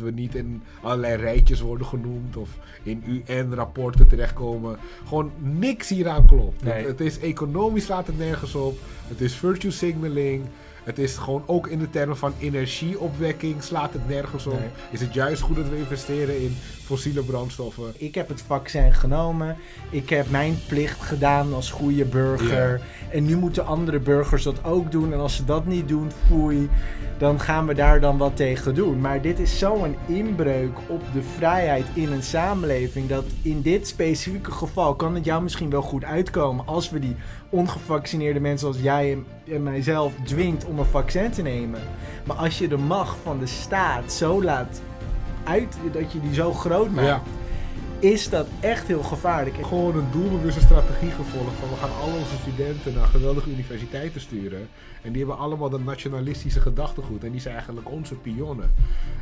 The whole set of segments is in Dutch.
we niet in allerlei rijtjes worden genoemd of in UN-rapporten terechtkomen. Gewoon niks hieraan klopt. Nee. Het, het is economisch slaat het nergens op. Het is virtue signaling. Het is gewoon ook in de termen van energieopwekking slaat het nergens op. Nee. Is het juist goed dat we investeren in fossiele brandstoffen? Ik heb het vaccin genomen. Ik heb mijn plicht gedaan als goede burger. En nu moeten andere burgers dat ook doen. En als ze dat niet doen, foei. Dan gaan we daar dan wat tegen doen. Maar dit is zo'n inbreuk op de vrijheid in een samenleving. Dat in dit specifieke geval kan het jou misschien wel goed uitkomen. Als we die ongevaccineerde mensen als jij en, mijzelf dwingt om een vaccin te nemen. Maar als je de macht van de staat zo laat uit, dat je die zo groot maakt Ja. is dat echt heel gevaarlijk. Gewoon een doelbewuste strategie gevolgd van we gaan al onze studenten naar geweldige universiteiten sturen. En die hebben allemaal dat nationalistische gedachtegoed. En die zijn eigenlijk onze pionnen.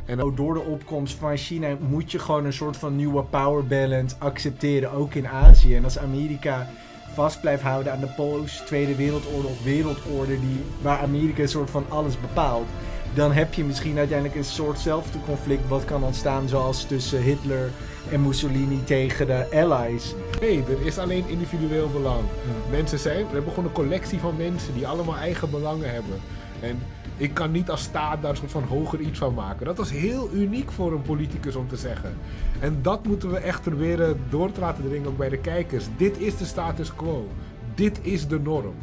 En Nou, door de opkomst van China moet je gewoon een soort van nieuwe power balance accepteren, ook in Azië. En als Amerika vast blijft houden aan de post Tweede Wereldoorlog of wereldorde, die, waar Amerika een soort van alles bepaalt, dan heb je misschien uiteindelijk een soortzelfde conflict wat kan ontstaan, zoals tussen Hitler en Mussolini tegen de Allies. nee, er is alleen individueel belang. Mensen zijn, we hebben gewoon een collectie van mensen die allemaal eigen belangen hebben. En ik kan niet als staat daar een soort van hoger iets van maken. Dat was heel uniek voor een politicus om te zeggen. En dat moeten we echt proberen door te laten dringen ook bij de kijkers. Dit is de status quo. Dit is de norm.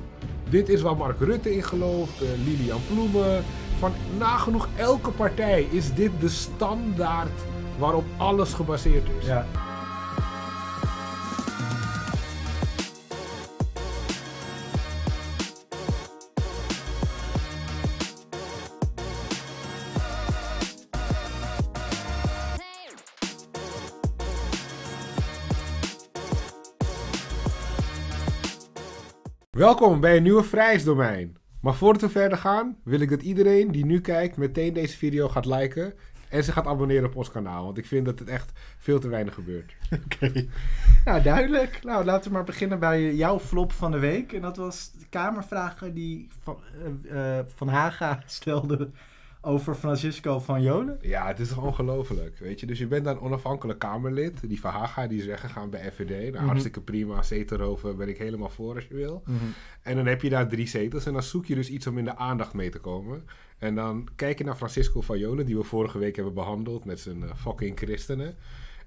Dit is waar Mark Rutte in gelooft, eh, Lilian Ploemen. Van nagenoeg elke partij is dit de standaard waarop alles gebaseerd is. Ja. Welkom bij een nieuwe vrijheidsdomein. Maar voordat we verder gaan, wil ik dat iedereen die nu kijkt meteen deze video gaat liken en zich gaat abonneren op ons kanaal. Want ik vind dat het echt veel te weinig gebeurt. Oké. Nou, duidelijk. Nou, laten we maar beginnen bij jouw flop van de week. En dat was de kamervragen die Van, eh, eh, van Haga stelde over Francisco van Jolen. Ja, het is toch ongelooflijk, weet je. Dus je bent dan onafhankelijk Kamerlid. Die Verhaga, die is weggegaan bij FVD. Nou, Mhm. hartstikke prima. Zeteroven ben ik helemaal voor als je wil. En dan heb je daar drie zetels. En dan zoek je dus iets om in de aandacht mee te komen. En dan kijk je naar Francisco Fayolle, die we vorige week hebben behandeld met zijn eh, fucking christenen.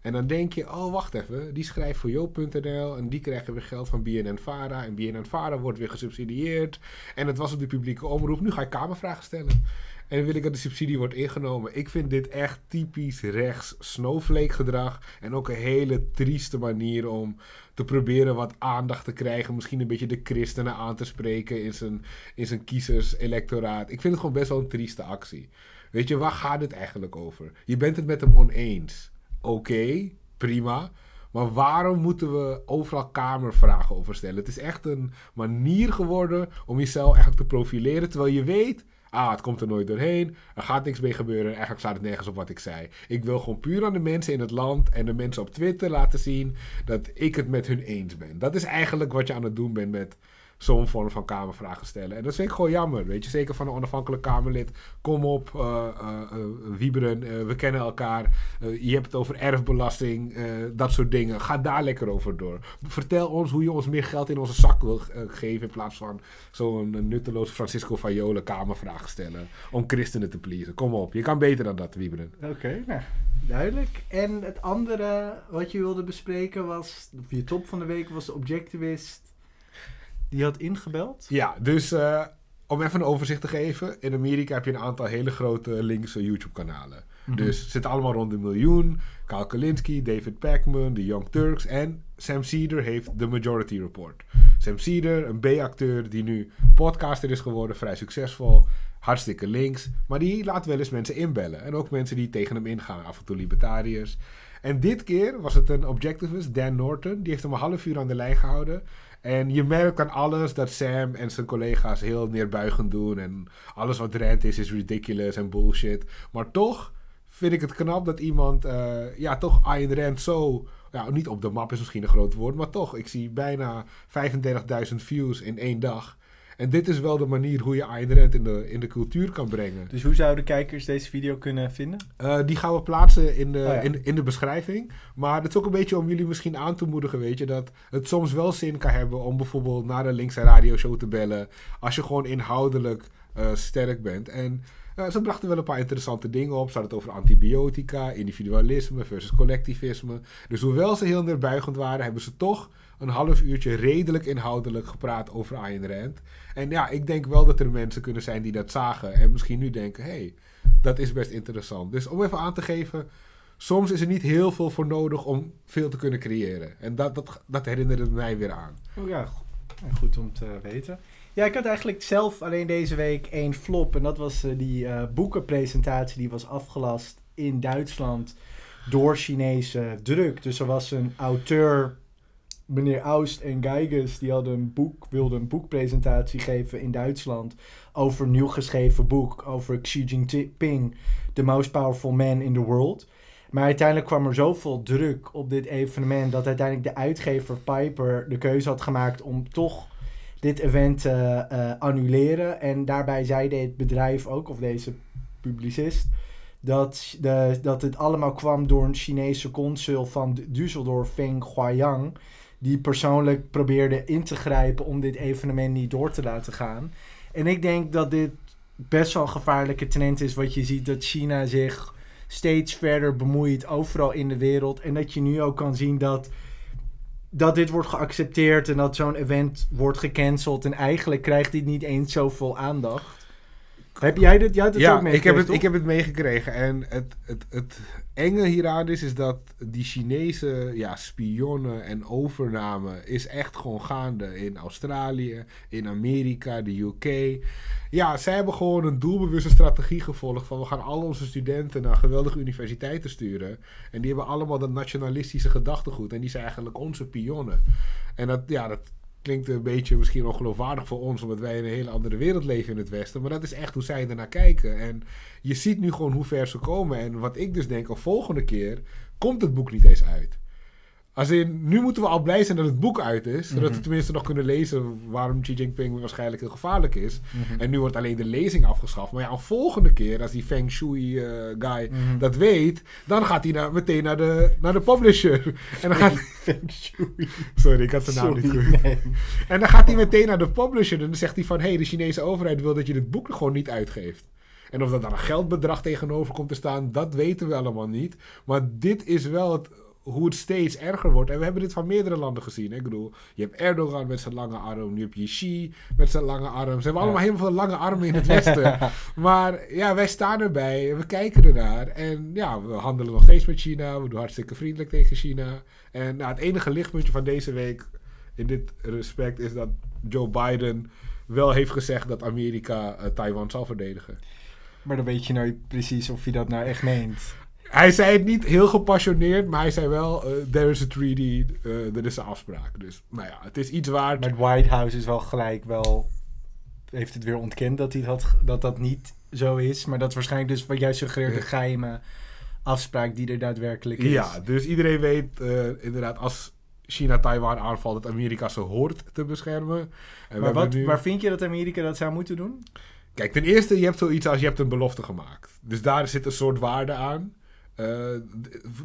En dan denk je, oh wacht even, die schrijft voor Jo.nl en die krijgen weer geld van BNN-Vara. En BNN-Vara wordt weer gesubsidieerd. En het was op de publieke omroep, nu ga ik kamervragen stellen. En wil ik dat de subsidie wordt ingenomen. Ik vind dit echt typisch rechts snowflake gedrag. En ook een hele trieste manier om te proberen wat aandacht te krijgen. Misschien een beetje de christenen aan te spreken in zijn, in zijn kiezerselectoraat. Ik vind het gewoon best wel een trieste actie. Weet je, waar gaat het eigenlijk over? Je bent het met hem oneens. Oké, prima. Maar waarom moeten we overal kamervragen over stellen? Het is echt een manier geworden om jezelf eigenlijk te profileren. Terwijl je weet, ah, het komt er nooit doorheen. Er gaat niks mee gebeuren. Eigenlijk staat het nergens op wat ik zei. Ik wil gewoon puur aan de mensen in het land en de mensen op Twitter laten zien dat ik het met hun eens ben. Dat is eigenlijk wat je aan het doen bent met zo'n vorm van kamervragen stellen. En dat vind ik gewoon jammer, weet je. Zeker van een onafhankelijk Kamerlid. Kom op, eh, Wieberen, we kennen elkaar. Je hebt het over erfbelasting, dat soort dingen. Ga daar lekker over door. Vertel ons hoe je ons meer geld in onze zak wil geven... in plaats van zo'n nutteloos Francisco Fayolle kamervraag stellen... om christenen te pleasen. Kom op, je kan beter dan dat, Wieberen. Oké, nou, duidelijk. En het andere wat je wilde bespreken was, je top van de week was de Objectivist. Die had ingebeld. Ja, dus eh, om even een overzicht te geven. In Amerika heb je een aantal hele grote linkse YouTube-kanalen. Dus ze zitten allemaal rond de miljoen. Kyle Kalinski, David Pacman, The Young Turks en Sam Cedar heeft The Majority Report. Sam Cedar, een B-acteur die nu podcaster is geworden, vrij succesvol. Hartstikke links. Maar die laat wel eens mensen inbellen. En ook mensen die tegen hem ingaan, af en toe libertariërs. En dit keer was het een objectivist, Dan Norton. Die heeft hem een half uur aan de lijn gehouden. En je merkt aan alles dat Sam en zijn collega's heel neerbuigend doen. En alles wat rent is, is ridiculous en bullshit. Maar toch vind ik het knap dat iemand, eh, ja, toch Ayn Rand zo... Ja, niet op de map is misschien een groot woord, maar toch. Ik zie bijna 35.000 views in één dag. En dit is wel de manier hoe je Ayn Rand in de, in de cultuur kan brengen. Dus hoe zouden kijkers deze video kunnen vinden? Uh, die gaan we plaatsen in de, Oh ja. in, in de beschrijving. Maar het is ook een beetje om jullie misschien aan te moedigen, weet je, dat het soms wel zin kan hebben om bijvoorbeeld naar een linkse radioshow te bellen. Als je gewoon inhoudelijk uh, sterk bent. En uh, ze brachten wel een paar interessante dingen op. Ze hadden het over antibiotica, individualisme versus collectivisme. Dus hoewel ze heel neerbuigend waren, hebben ze toch een half uurtje redelijk inhoudelijk gepraat over Ayn Rand. En ja, ik denk wel dat er mensen kunnen zijn die dat zagen en misschien nu denken, hé, hey, dat is best interessant. Dus om even aan te geven, soms is er niet heel veel voor nodig om veel te kunnen creëren. En dat, dat, dat herinnerde mij weer aan. Oh ja, goed om te weten. Ja, ik had eigenlijk zelf alleen deze week één flop. En dat was uh, die uh, boekenpresentatie die was afgelast in Duitsland door Chinese druk. Dus er was een auteur, meneer Aust en Geiges, die hadden een boek, wilden een boekpresentatie geven in Duitsland over een nieuw geschreven boek over Xi Jinping, the most powerful man in the world. Maar uiteindelijk kwam er zoveel druk op dit evenement dat uiteindelijk de uitgever Piper de keuze had gemaakt om toch dit event uh, uh, annuleren. En daarbij zei dit bedrijf ook, of deze publicist, dat, dat het allemaal kwam door een Chinese consul van Düsseldorf, Feng Huayang, die persoonlijk probeerde in te grijpen om dit evenement niet door te laten gaan. En ik denk dat dit best wel een gevaarlijke trend is, wat je ziet dat China zich steeds verder bemoeit overal in de wereld. En dat je nu ook kan zien dat dat dit wordt geaccepteerd en dat zo'n event wordt gecanceld. En eigenlijk krijgt dit niet eens zoveel aandacht. Heb jij dit, jij dit ja, ook ik heb het, ik heb het meegekregen. En het, het, het enge hieraan is, is dat die Chinese ja, spionnen en overname is echt gewoon gaande in Australië, in Amerika, de UK. Ja, zij hebben gewoon een doelbewuste strategie gevolgd van we gaan al onze studenten naar geweldige universiteiten sturen. En die hebben allemaal dat nationalistische gedachtegoed en die zijn eigenlijk onze pionnen. En dat, ja, dat klinkt een beetje misschien ongeloofwaardig voor ons, omdat wij in een hele andere wereld leven in het Westen. Maar dat is echt hoe zij ernaar kijken. En je ziet nu gewoon hoe ver ze komen. En wat ik dus denk, een volgende keer komt het boek niet eens uit. Als in, nu moeten we al blij zijn dat het boek uit is. Zodat Mhm. we tenminste nog kunnen lezen waarom Xi Jinping waarschijnlijk heel gevaarlijk is. Mhm. En nu wordt alleen de lezing afgeschaft. Maar ja, een volgende keer, als die Feng Shui eh, guy Mhm. dat weet, dan gaat hij naar, meteen naar de, naar de publisher. En dan gaat, Feng Shui. sorry, ik had zijn naam niet goed. nee. En dan gaat hij meteen naar de publisher en dan zegt hij van... hé, hey, de Chinese overheid wil dat je dit boek gewoon niet uitgeeft. En of dat dan een geldbedrag tegenover komt te staan, dat weten we allemaal niet. Maar dit is wel het, hoe het steeds erger wordt. En we hebben dit van meerdere landen gezien. Hè? Ik bedoel, je hebt Erdogan met zijn lange arm, nu heb je Xi met zijn lange arm. Ze hebben allemaal helemaal veel lange armen in het Westen. maar ja, wij staan erbij, we kijken ernaar. En ja, we handelen nog steeds met China, we doen hartstikke vriendelijk tegen China. En nou, het enige lichtpuntje van deze week in dit respect is dat Joe Biden wel heeft gezegd dat Amerika eh, Taiwan zal verdedigen. Maar dan weet je nooit precies of je dat nou echt meent. Hij zei het niet heel gepassioneerd, maar hij zei wel: eh, there is a treaty, eh, er is een afspraak. Dus nou ja, het is iets waard. Maar het White House is wel gelijk wel... Heeft het weer ontkend dat hij dat, dat, dat niet zo is. Maar dat is waarschijnlijk dus wat jij suggereert... De geheime afspraak die er daadwerkelijk is. Ja, dus iedereen weet eh, inderdaad als China Taiwan aanvalt dat Amerika ze hoort te beschermen. En Maar wat, nu- waar vind je dat Amerika dat zou moeten doen? Kijk, ten eerste, je hebt zoiets als je hebt een belofte gemaakt. Dus daar zit een soort waarde aan. Eh,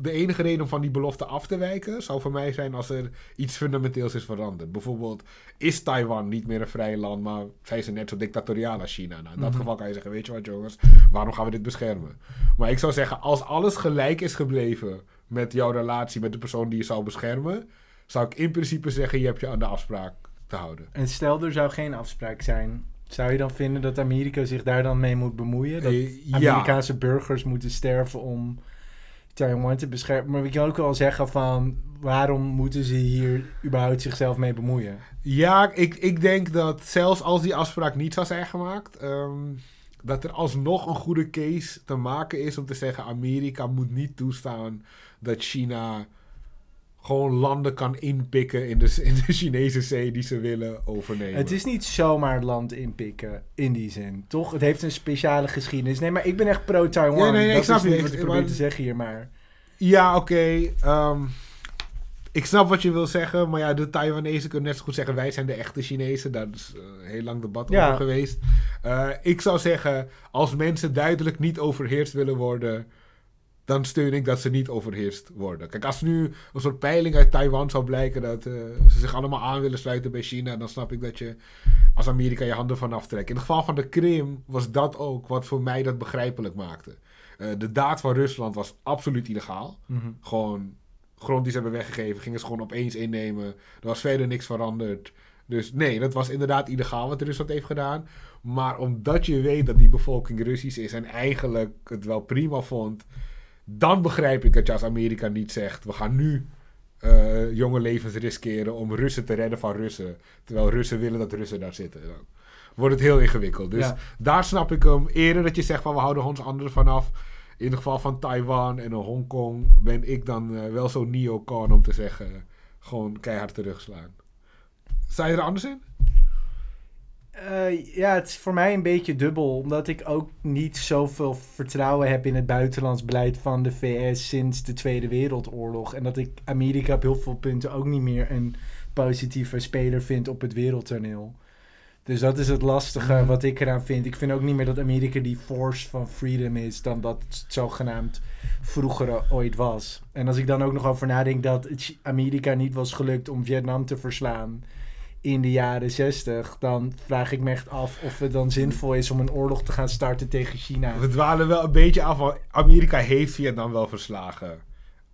de- enige reden om van die belofte af te wijken zou voor mij zijn als er iets fundamenteels is veranderd. Bijvoorbeeld, is Taiwan niet meer een vrij land, maar zijn ze net zo dictatoriaal als China? Nou, in dat Mhm. geval kan je zeggen, weet je wat jongens, waarom gaan we dit beschermen? Maar ik zou zeggen, als alles gelijk is gebleven met jouw relatie met de persoon die je zou beschermen, zou ik in principe zeggen, je hebt je aan de afspraak te houden. En stel er zou geen afspraak zijn. Zou je dan vinden dat Amerika zich daar dan mee moet bemoeien? Dat Eh. Amerikaanse burgers moeten sterven om Taiwan te beschermen. Maar we kunnen ook wel zeggen van... waarom moeten ze hier überhaupt zichzelf mee bemoeien? Ja, ik, ik denk dat zelfs als die afspraak niet zou zijn gemaakt, ehm, dat er alsnog een goede case te maken is om te zeggen: Amerika moet niet toestaan dat China gewoon landen kan inpikken in de, in de Chinese zee die ze willen overnemen. Het is niet zomaar land inpikken in die zin, toch? Het heeft een speciale geschiedenis. Nee, maar ik ben echt pro-Taiwan. Ja, nee, nee, ik dat snap is niet wat ik maar- probeer te zeggen hier, maar... Ja, oké. ehm, ik snap wat je wil zeggen, maar ja, de Taiwanese kunnen net zo goed zeggen: wij zijn de echte Chinezen. Daar is uh, heel lang debat Ja. over geweest. Eh, ik zou zeggen: als mensen duidelijk niet overheerst willen worden, dan steun ik dat ze niet overheerst worden. Kijk, als nu een soort peiling uit Taiwan zou blijken dat eh, ze zich allemaal aan willen sluiten bij China, dan snap ik dat je als Amerika je handen van aftrekt. In het geval van de Krim was dat ook wat voor mij dat begrijpelijk maakte. Eh, de daad van Rusland was absoluut illegaal. Mhm. Gewoon grond die ze hebben weggegeven, gingen ze gewoon opeens innemen. Er was verder niks veranderd. Dus nee, dat was inderdaad illegaal wat Rusland heeft gedaan. Maar omdat je weet dat die bevolking Russisch is en eigenlijk het wel prima vond, dan begrijp ik dat je als Amerika niet zegt: we gaan nu eh, jonge levens riskeren om Russen te redden van Russen. Terwijl Russen willen dat Russen daar zitten. Dan wordt het heel ingewikkeld. Dus Ja. daar snap ik hem. Eerder dat je zegt van we houden ons anderen vanaf. In het geval van Taiwan en Hongkong ben ik dan eh, wel zo neocon om te zeggen: gewoon keihard terugslaan. Sta je er anders in? Eh, ja, het is voor mij een beetje dubbel. Omdat ik ook niet zoveel vertrouwen heb in het buitenlands beleid van de VS sinds de Tweede Wereldoorlog. En dat ik Amerika op heel veel punten ook niet meer een positieve speler vind op het wereldtoneel. Dus dat is het lastige Mhm. wat ik eraan vind. Ik vind ook niet meer dat Amerika die force van freedom is dan dat het zogenaamd vroeger ooit was. En als ik dan ook nog over nadenk dat het Amerika niet was gelukt om Vietnam te verslaan in de jaren 60, dan vraag ik me echt af of het dan zinvol is om een oorlog te gaan starten tegen China. We dwalen wel een beetje af. want Amerika heeft Vietnam wel verslagen.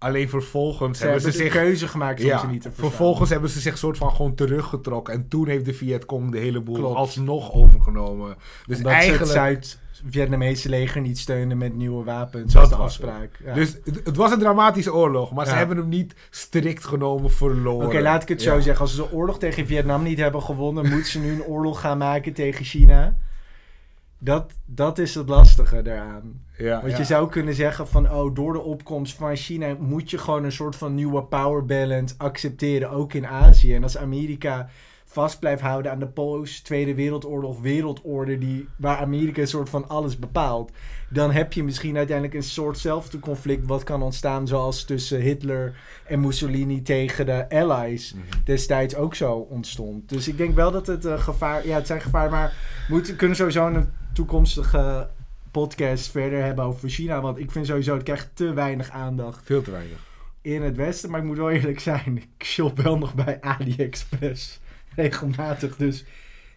Alleen vervolgens Ze hebben hebben ze zich. keuze gemaakt om Ja, ze niet te verslaan. vervolgens hebben ze zich soort van gewoon teruggetrokken. En toen heeft de Vietcong de hele boel Klopt. alsnog overgenomen. Dus Omdat eigenlijk. ze het Zuid-Vietnamese leger niet steunden met nieuwe wapens. Dat was de afspraak. Ja. Dus het, het was een dramatische oorlog, maar ze hebben hem niet strikt genomen verloren. Oké, laat ik het zo Ja. zeggen. Als ze de oorlog tegen Vietnam niet hebben gewonnen, moeten ze nu een oorlog gaan maken tegen China. Dat, dat is het lastige daaraan. Ja, Want ja. je zou kunnen zeggen van, oh, door de opkomst van China moet je gewoon een soort van nieuwe power balance accepteren, ook in Azië. En als Amerika vast blijft houden aan de post-Tweede Wereldoorlog wereldorde, die, waar Amerika een soort van alles bepaalt, dan heb je misschien uiteindelijk een soortzelfde conflict wat kan ontstaan, zoals tussen Hitler en Mussolini tegen de Allies Mhm. destijds ook zo ontstond. Dus ik denk wel dat het eh, gevaar, ja, het zijn gevaar, maar we kunnen sowieso een toekomstige podcast verder hebben over China. Want ik vind sowieso, het krijgt te weinig aandacht Veel te weinig. in het Westen. Maar ik moet wel eerlijk zijn, ik shop wel nog bij AliExpress regelmatig. Dus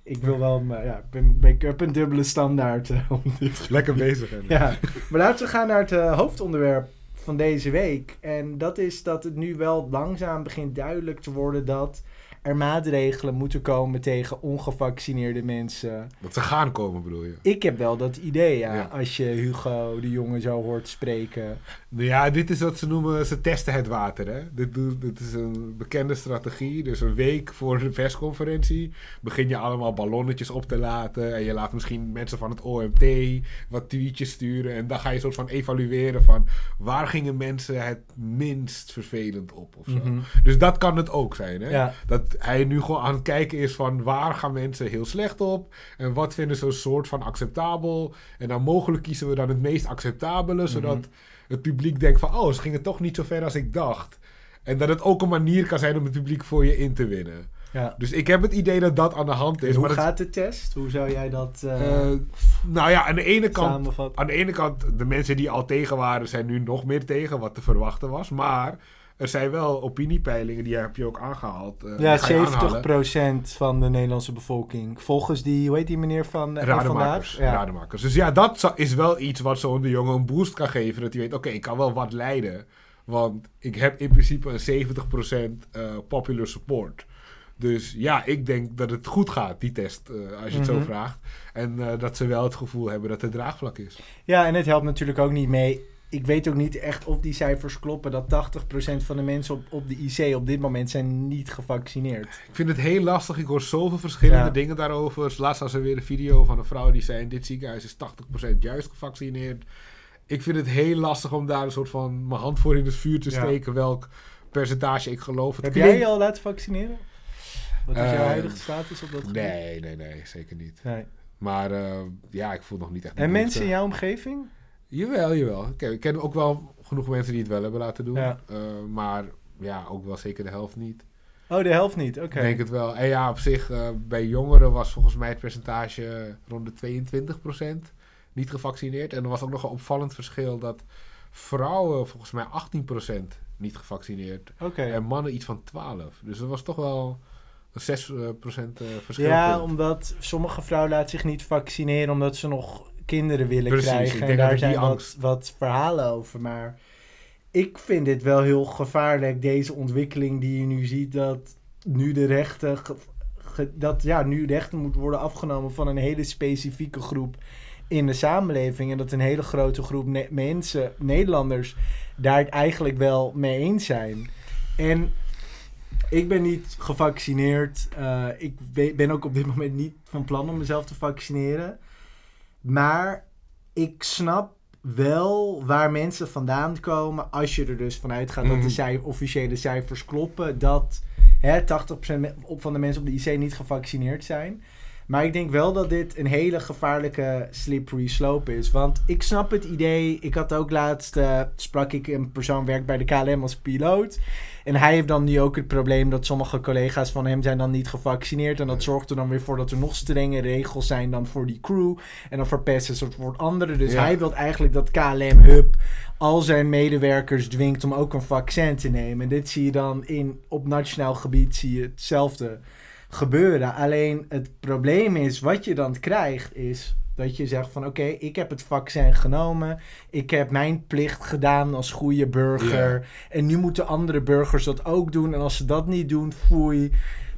ik wil wel, maar ja, ik, ben, ben- ik heb een dubbele standaard eh, om dit Lekker bezig. hè? ja, maar laten we gaan naar het eh, hoofdonderwerp van deze week. En dat is dat het nu wel langzaam begint duidelijk te worden dat er maatregelen moeten komen tegen ongevaccineerde mensen. Dat ze gaan komen, bedoel je? Ik heb wel dat idee, ja, Ja. als je Hugo de Jonge zo hoort spreken. Nou Ja, dit is wat ze noemen, ze testen het water. Hè? Dit, dit is een bekende strategie. Dus een week voor de persconferentie begin je allemaal ballonnetjes op te laten. En je laat misschien mensen van het OMT wat tweetjes sturen. En dan ga je soort van evalueren van waar gingen mensen het minst vervelend op of zo. Mhm. Dus dat kan het ook zijn. Hè? Ja. Dat hij nu gewoon aan het kijken is van waar gaan mensen heel slecht op. En wat vinden ze een soort van acceptabel. En dan mogelijk kiezen we dan het meest acceptabele. Zodat Mhm. het publiek denkt van oh, ze gingen toch niet zo ver als ik dacht. En dat het ook een manier kan zijn om het publiek voor je in te winnen. Ja. Dus ik heb het idee dat dat aan de hand is. Hoe maar het- gaat de test? Hoe zou jij dat eh, eh, nou ja, aan de ene kant aan de ene kant, de mensen die al tegen waren, zijn nu nog meer tegen, wat te verwachten was. Maar er zijn wel opiniepeilingen, die heb je ook aangehaald. eh, Ja, ga je aanhalen. 70% van de Nederlandse bevolking. Volgens die, hoe heet die meneer van uh, Rademakers, vandaag? Ja. rademakers. Dus ja, dat is wel iets wat zo'n de jongen een boost kan geven. Dat hij weet, oké, ik kan wel wat leiden. Want ik heb in principe een 70% eh popular support. Dus ja, ik denk dat het goed gaat, die test, eh, als je het zo Mhm. vraagt. En eh, dat ze wel het gevoel hebben dat het draagvlak is. Ja, en het helpt natuurlijk ook niet mee. Ik weet ook niet echt of die cijfers kloppen. Dat 80% van de mensen op, op de IC op dit moment zijn niet gevaccineerd. Ik vind het heel lastig. Ik hoor zoveel verschillende Ja. dingen daarover. Laatst was er weer een video van een vrouw die zei... in dit ziekenhuis is 80% juist gevaccineerd. Ik vind het heel lastig om daar een soort van mijn hand voor in het vuur te Ja. steken... welk percentage ik geloof. Het Heb klinkt- jij je al laten vaccineren? Wat is jouw Eh, huidige status op dat gebied? Nee, nee, nee, zeker niet. Nee. Maar eh, ja, ik voel nog niet echt... En mensen in jouw omgeving? Jawel, jawel. Kijk, ik ken ook wel genoeg mensen die het wel hebben laten doen. Ja. Eh, maar ja, ook wel zeker de helft niet. Oh, de helft niet, oké. Ik denk het wel. En ja, op zich, uh, bij jongeren was volgens mij het percentage rond de 22% niet gevaccineerd. En er was ook nog een opvallend verschil dat vrouwen volgens mij 18% niet gevaccineerd. Okay. En mannen iets van 12. Dus dat was toch wel een 6% uh, verschil. Ja, omdat sommige vrouwen laten zich niet vaccineren omdat ze nog kinderen willen Precies, krijgen. En daar zijn wat, wat verhalen over. Maar ik vind dit wel heel gevaarlijk, deze ontwikkeling die je nu ziet, dat nu de rechten, dat ja, nu rechten moet worden afgenomen van een hele specifieke groep in de samenleving. En dat een hele grote groep mensen, Nederlanders, daar het eigenlijk wel mee eens zijn. En ik ben niet gevaccineerd. Uh, ik ben ook op dit moment niet van plan om mezelf te vaccineren. Maar ik snap wel waar mensen vandaan komen. Als je er dus vanuit gaat dat de mhm. officiële cijfers kloppen. Dat hè, 80% van de mensen op de IC niet gevaccineerd zijn. Maar ik denk wel dat dit een hele gevaarlijke slippery slope is. Want ik snap het idee. Ik had ook laatst, uh, sprak ik een persoon werkt bij de KLM als piloot. En hij heeft dan nu ook het probleem dat sommige collega's van hem zijn dan niet gevaccineerd. En dat zorgt er dan weer voor dat er nog strenge regels zijn dan voor die crew. En dan voor passengers voor anderen. Dus hij wil eigenlijk dat KLM Hub al zijn medewerkers dwingt om ook een vaccin te nemen. En dit zie je dan in, op nationaal gebied zie je hetzelfde gebeuren. Alleen het probleem is, wat je dan krijgt, is dat je zegt van oké, ik heb het vaccin genomen. Ik heb mijn plicht gedaan als goede burger. En nu moeten andere burgers dat ook doen. En als ze dat niet doen, foei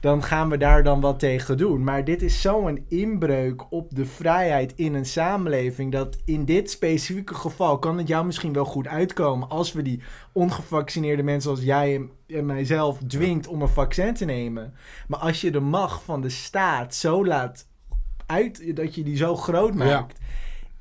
dan gaan we daar dan wat tegen doen. Maar dit is zo'n inbreuk op de vrijheid in een samenleving. Dat in dit specifieke geval kan het jou misschien wel goed uitkomen. Als we die ongevaccineerde mensen als jij en, mijzelf dwingt om een vaccin te nemen. Maar als je de macht van de staat zo laat uit, dat je die zo groot maakt.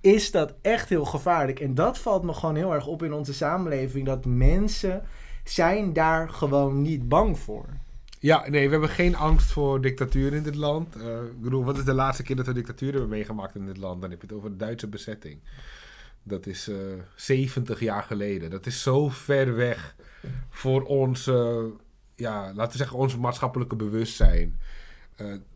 Is dat echt heel gevaarlijk? En dat valt me gewoon heel erg op in onze samenleving. Dat mensen zijn daar gewoon niet bang voor. Ja, nee, we hebben geen angst voor dictatuur in dit land. Uh, ik bedoel, wat is de laatste keer dat we dictatuur hebben meegemaakt in dit land? Dan heb je het over de Duitse bezetting. Dat is uh, eh, 70 jaar geleden. Dat is zo ver weg voor ons, ja, laten we zeggen, ons maatschappelijke bewustzijn.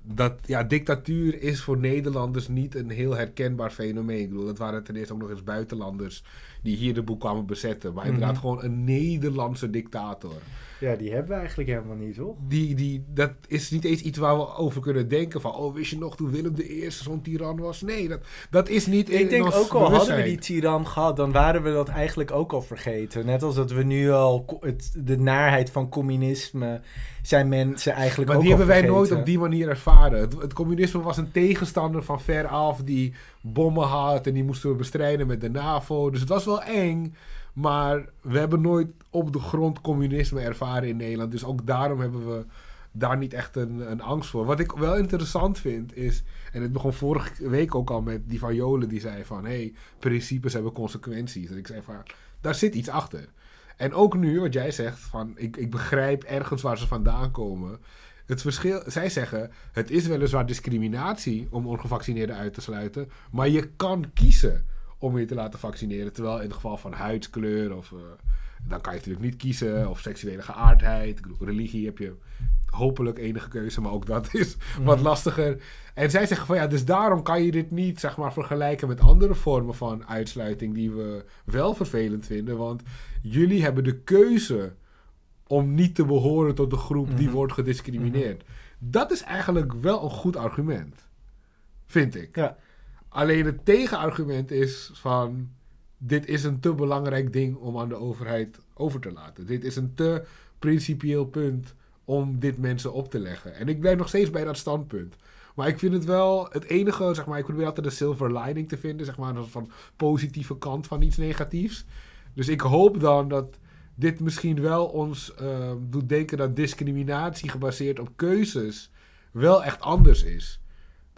Dat, ja, dictatuur is voor Nederlanders niet een heel herkenbaar fenomeen. Ik bedoel, dat waren ten eerste ook nog eens buitenlanders die hier de boel kwamen bezetten. Maar inderdaad mhm. gewoon een Nederlandse dictator. Ja, die hebben we eigenlijk helemaal niet, toch? Die, die, dat is niet eens iets waar we over kunnen denken van... oh, wist je nog toen Willem I zo'n tiran was? Nee, dat, dat is niet Ik denk ook al hadden we die tiran gehad... dan waren we dat eigenlijk ook al vergeten. Net als dat we nu al het, de naarheid van communisme... zijn mensen eigenlijk maar ook die hebben wij nooit op die manier ervaren. Het, het, communisme was een tegenstander van ver af... die bommen had en die moesten we bestrijden met de NAVO. Dus het was wel eng... Maar we hebben nooit op de grond communisme ervaren in Nederland. Dus ook daarom hebben we daar niet echt een, een angst voor. Wat ik wel interessant vind is, en het begon vorige week ook al met die van Jolen die zei van, hé, hey, principes hebben consequenties. En ik zei van, daar zit iets achter. En ook nu, wat jij zegt, van, ik, ik begrijp ergens waar ze vandaan komen. Het verschil, zij zeggen, het is weliswaar discriminatie om ongevaccineerden uit te sluiten, maar je kan kiezen om je te laten vaccineren. Terwijl in het geval van huidskleur of... Uh, dan kan je natuurlijk niet kiezen. Of seksuele geaardheid. Religie heb je hopelijk enige keuze. Maar ook dat is wat mhm. lastiger. En zij zeggen van ja, dus daarom kan je dit niet zeg maar vergelijken met andere vormen van uitsluiting die we wel vervelend vinden. Want jullie hebben de keuze om niet te behoren tot de groep die mhm. wordt gediscrimineerd. Dat is eigenlijk wel een goed argument. Vind ik. Ja. Alleen het tegenargument is van... Dit is een te belangrijk ding om aan de overheid over te laten. Dit is een te principieel punt om dit mensen op te leggen. En ik blijf nog steeds bij dat standpunt. Maar ik vind het wel het enige, zeg maar, ik probeer altijd de silver lining te vinden, zeg maar, van positieve kant van iets negatiefs. Dus ik hoop dan dat dit misschien wel ons uh, doet denken dat discriminatie gebaseerd op keuzes wel echt anders is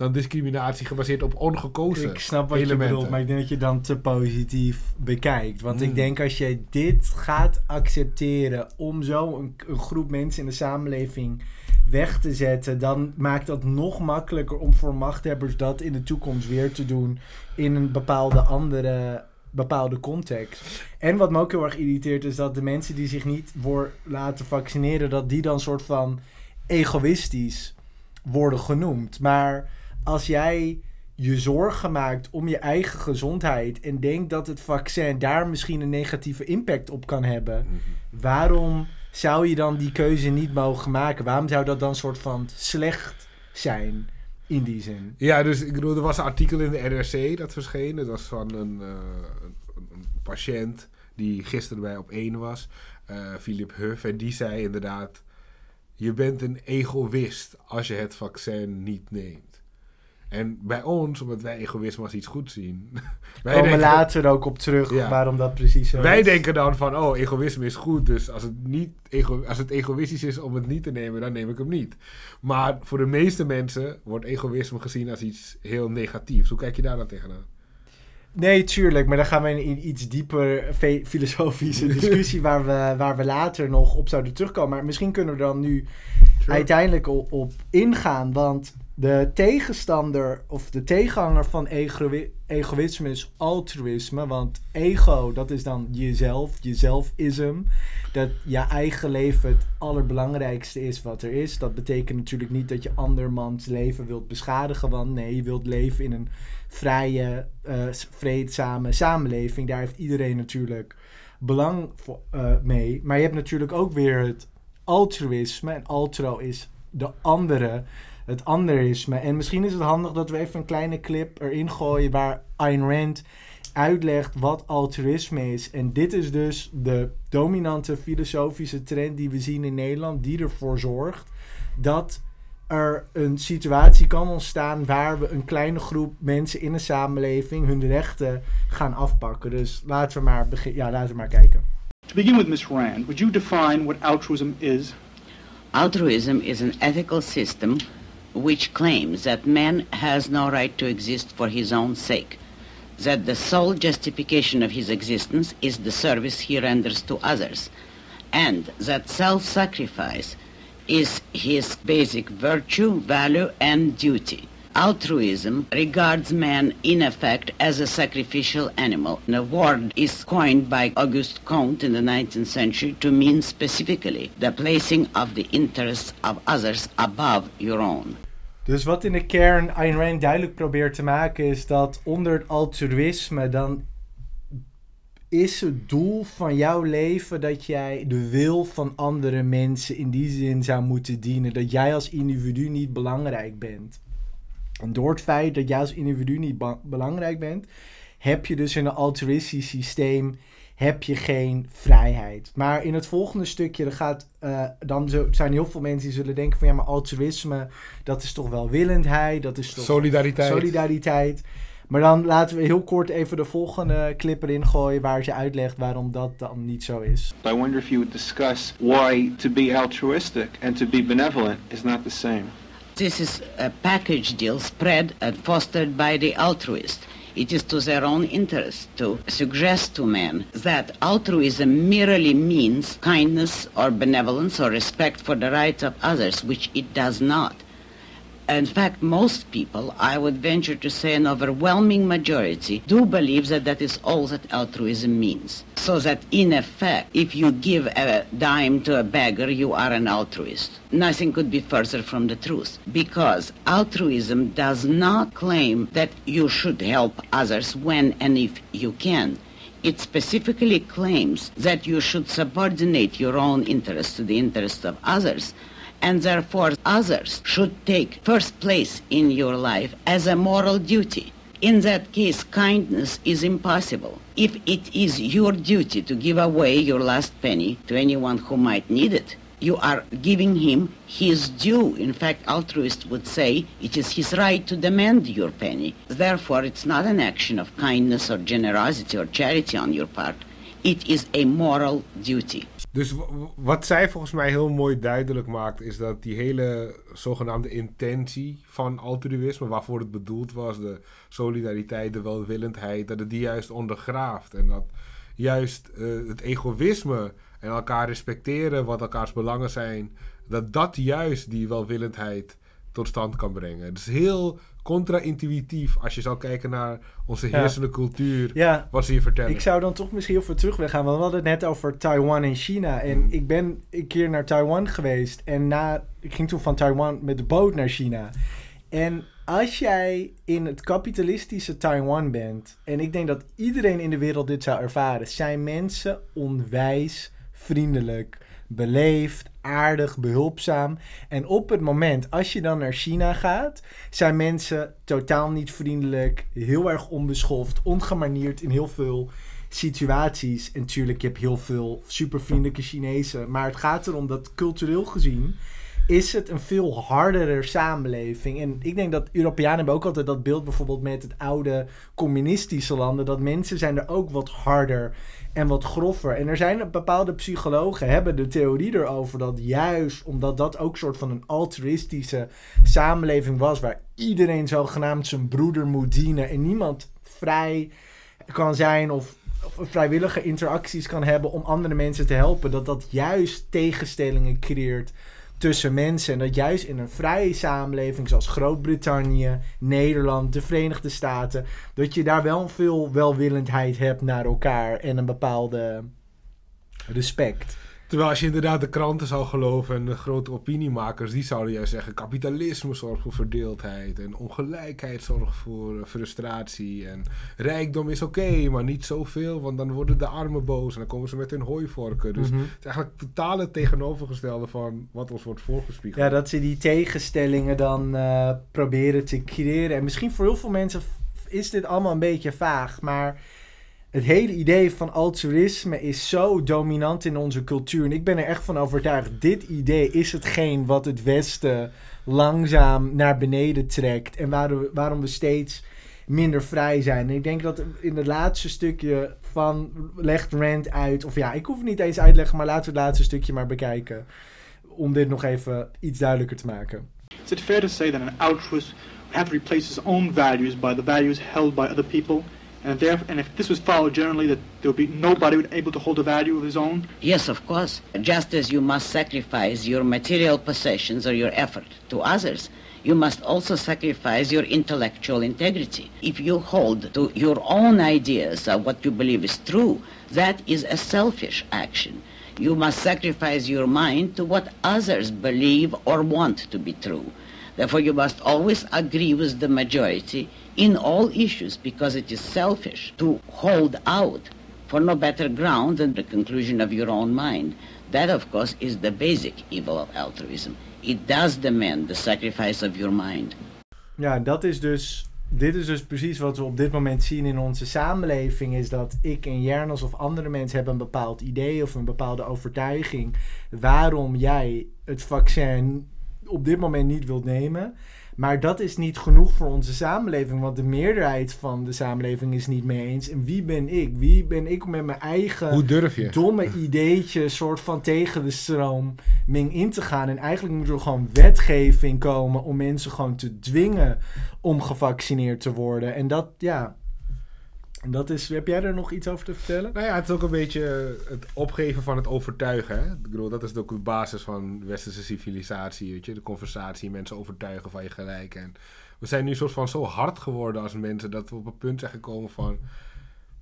dan discriminatie gebaseerd op ongekozen Ik snap wat je bedoelt, maar ik denk dat je dan te positief bekijkt. Want ik hmm. denk als je dit gaat accepteren om zo een, een, groep mensen in de samenleving weg te zetten, dan maakt dat nog makkelijker om voor machthebbers dat in de toekomst weer te doen in een bepaalde andere bepaalde context. En wat me ook heel erg irriteert is dat de mensen die zich niet voor laten vaccineren, dat die dan soort van egoïstisch worden genoemd. Maar als jij je zorgen maakt om je eigen gezondheid en denkt dat het vaccin daar misschien een negatieve impact op kan hebben, Mhm. waarom zou je dan die keuze niet mogen maken? Waarom zou dat dan soort van slecht zijn in die zin? Ja, dus ik bedoel, er was een artikel in de NRC dat verscheen. Het was van een, eh, een, een patiënt die gisteren bij op één was, eh Philip Huff. En die zei inderdaad, je bent een egoïst als je het vaccin niet neemt. En bij ons, omdat wij egoïsme als iets goed zien. wij Komen we denken- later ook op terug Ja. waarom dat precies zo Wij is. denken dan van, oh, egoïsme is goed. Dus als het, niet ego als het egoïstisch is om het niet te nemen, dan neem ik hem niet. Maar voor de meeste mensen wordt egoïsme gezien als iets heel negatiefs. Hoe kijk je daar dan tegenaan? Nee, tuurlijk, maar dan gaan we in een iets dieper filosofische discussie waar we, waar we later nog op zouden terugkomen. Maar misschien kunnen we er dan nu uiteindelijk op, op ingaan. Want de tegenstander of de tegenhanger van egoï- egoïsme is altruïsme. Want ego, dat is dan jezelf, jezelfism. Dat je eigen leven het allerbelangrijkste is wat er is. Dat betekent natuurlijk niet dat je andermans leven wilt beschadigen. Want nee, je wilt leven in een vrije, eh, vreedzame samenleving. Daar heeft iedereen natuurlijk belang voor, eh, mee. Maar je hebt natuurlijk ook weer het altruïsme. En altro is de andere, het anderisme. En misschien is het handig dat we even een kleine clip erin gooien waar Ayn Rand uitlegt wat altruïsme is. En dit is dus de dominante filosofische trend die we zien in Nederland, die ervoor zorgt dat er een situatie kan ontstaan waar we een kleine groep mensen in een samenleving hun rechten gaan afpakken. Dus laten we maar, begin ja, laten we maar kijken. To begin with, Ms. Rand, would you define what altruism is? Altruism is an ethical system which claims that man has no right to exist for his own sake, that the sole justification of his existence is the service he renders to others, and that self sacrifice is his basic virtue, value, and duty. Altruism regards man in effect as a sacrificial animal. The word is coined by Auguste Comte in the 19th century to mean specifically the placing of the interests of others above your own. Dus wat in de kern Ayn Rand duidelijk probeert te maken is dat onder het altruïsme dan is het doel van jouw leven dat jij de wil van andere mensen in die zin zou moeten dienen. Dat jij als individu niet belangrijk bent. En door het feit dat jij als individu niet ba- belangrijk bent, heb je dus in een altruïstisch systeem heb je geen vrijheid. Maar in het volgende stukje, dan, gaat, eh, dan zo- zijn heel veel mensen die zullen denken van ja, maar altruïsme, dat is toch wel willendheid, dat is toch Solidariteit. solidariteit. Maar dan laten we heel kort even de volgende clip erin gooien waar ze uitlegt waarom dat dan niet zo is. I wonder if you would discuss why to be altruistic and to be benevolent is not the same. This is a package deal spread and fostered by the altruist. It is to their own interest to suggest to men that altruism merely means kindness or benevolence or respect for the rights of others, which it does not. In fact, most people, I would venture to say an overwhelming majority, do believe that that is all that altruism means. So that in effect, if you give a dime to a beggar, you are an altruist. Nothing could be further from the truth. Because altruism does not claim that you should help others when and if you can. It specifically claims that you should subordinate your own interests to the interests of others and therefore others should take first place in your life as a moral duty. In that case, kindness is impossible. If it is your duty to give away your last penny to anyone who might need it, you are giving him his due. In fact, altruists would say it is his right to demand your penny. Therefore, it's not an action of kindness or generosity or charity on your part. It is a moral duty. Dus wat zij volgens mij heel mooi duidelijk maakt, is dat die hele zogenaamde intentie van altruïsme, waarvoor het bedoeld was, de solidariteit, de welwillendheid, dat het die juist ondergraaft. En dat juist eh, het egoïsme en elkaar respecteren, wat elkaars belangen zijn, dat dat juist die welwillendheid tot stand kan brengen. Het is heel contra-intuïtief als je zou kijken naar onze Ja. heersende cultuur. Ja, Wat ze je vertellen. ik zou dan toch misschien heel veel terug willen gaan. Want we hadden het net over Taiwan en China. En Mm. ik ben een keer naar Taiwan geweest. En na, ik ging toen van Taiwan met de boot naar China. En als jij in het kapitalistische Taiwan bent. En ik denk dat iedereen in de wereld dit zou ervaren. Zijn mensen onwijs vriendelijk, beleefd, aardig, behulpzaam. En op het moment, als je dan naar China gaat, zijn mensen totaal niet vriendelijk, heel erg onbeschoft, ongemanierd in heel veel situaties. En natuurlijk, je hebt heel veel supervriendelijke Chinezen. Maar het gaat erom dat cultureel gezien is het een veel hardere samenleving. En ik denk dat Europeanen hebben ook altijd dat beeld bijvoorbeeld met het oude communistische landen. Dat mensen zijn er ook wat harder en wat groffer. En er zijn bepaalde psychologen hebben de theorie erover dat juist omdat dat ook soort van een altruïstische samenleving was. Waar iedereen zogenaamd zijn broeder moet dienen. En niemand vrij kan zijn of vrijwillige interacties kan hebben om andere mensen te helpen. Dat dat juist tegenstellingen creëert tussen mensen. En dat juist in een vrije samenleving zoals Groot-Brittannië, Nederland, de Verenigde Staten, dat je daar wel veel welwillendheid hebt naar elkaar en een bepaalde respect. Terwijl als je inderdaad de kranten zou geloven en de grote opiniemakers, die zouden juist zeggen: kapitalisme zorgt voor verdeeldheid en ongelijkheid zorgt voor eh, frustratie en rijkdom is oké, maar niet zoveel, want dan worden de armen boos en dan komen ze met hun hooivorken. Dus Mhm. het is eigenlijk totaal het tegenovergestelde van wat ons wordt voorgespiegeld. Ja, dat ze die tegenstellingen dan eh, proberen te creëren. En misschien voor heel veel mensen is dit allemaal een beetje vaag, maar het hele idee van altruïsme is zo dominant in onze cultuur. En ik ben er echt van overtuigd, dit idee is hetgeen wat het Westen langzaam naar beneden trekt. En waarom, waarom we steeds minder vrij zijn. En ik denk dat in het laatste stukje van legt Rand uit, of ja, ik hoef het niet eens uit te leggen, maar laten we het laatste stukje maar bekijken. Om dit nog even iets duidelijker te maken. Is it fair to say that an altruist have to his own values by the values held by other people? And, and if this was followed generally, that there would be nobody would able to hold a value of his own? Yes, of course. Just as you must sacrifice your material possessions or your effort to others, you must also sacrifice your intellectual integrity. If you hold to your own ideas of what you believe is true, that is a selfish action. You must sacrifice your mind to what others believe or want to be true. Therefore, you must always agree with the majority in all issues because it is selfish to hold out for no better ground than the conclusion of your own mind. That, of course, is the basic evil of altruism. It does demand the sacrifice of your mind. Ja, dat is dus. Dit is dus precies wat we op dit moment zien in onze samenleving. Is dat ik en Jernas of andere mensen hebben een bepaald idee of een bepaalde overtuiging. Waarom jij het vaccin op dit moment niet wilt nemen. Maar dat is niet genoeg voor onze samenleving. Want de meerderheid van de samenleving is niet mee eens. En wie ben ik? Wie ben ik om met mijn eigen Hoe durf je? domme ideetje soort van tegen de stroming in te gaan. En eigenlijk moet er gewoon wetgeving komen om mensen gewoon te dwingen om gevaccineerd te worden. En dat, ja. En dat is, heb jij er nog iets over te vertellen? Nou ja, het is ook een beetje het opgeven van het overtuigen. Hè? Ik bedoel, dat is ook de basis van westerse civilisatie. Weet je? De conversatie, mensen overtuigen van je gelijk. En we zijn nu soort van zo hard geworden als mensen dat we op een punt zijn gekomen van.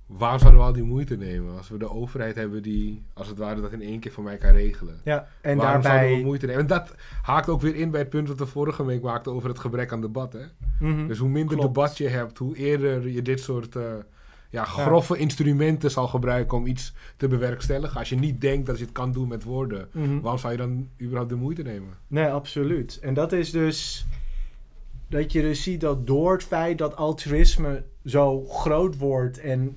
Waarom zouden we al die moeite nemen? Als we de overheid hebben die, als het ware, dat in één keer voor mij kan regelen. Ja, en Waarom zouden we daarbij... moeite nemen? En dat haakt ook weer in bij het punt wat we vorige week maakten over het gebrek aan debat. Hè? Mhm. Dus hoe minder Klopt. debat je hebt, hoe eerder je dit soort eh, ja, grove instrumenten zal gebruiken om iets te bewerkstelligen. Als je niet denkt dat je het kan doen met woorden, Mhm. waarom zou je dan überhaupt de moeite nemen? Nee, absoluut. En dat is dus dat je dus ziet dat door het feit dat altruïsme zo groot wordt en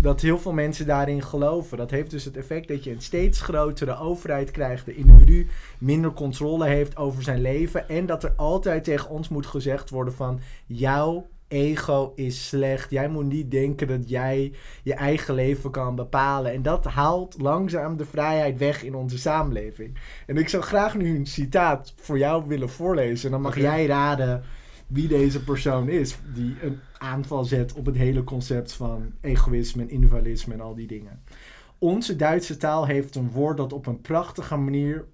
dat heel veel mensen daarin geloven, dat heeft dus het effect dat je een steeds grotere overheid krijgt, de individu minder controle heeft over zijn leven en dat er altijd tegen ons moet gezegd worden van jouw ego is slecht. Jij moet niet denken dat jij je eigen leven kan bepalen. En dat haalt langzaam de vrijheid weg in onze samenleving. En ik zou graag nu een citaat voor jou willen voorlezen. En dan mag jij raden wie deze persoon is. Die een aanval zet op het hele concept van egoïsme en individualisme en al die dingen. Onze Duitse taal heeft een woord dat op een prachtige manier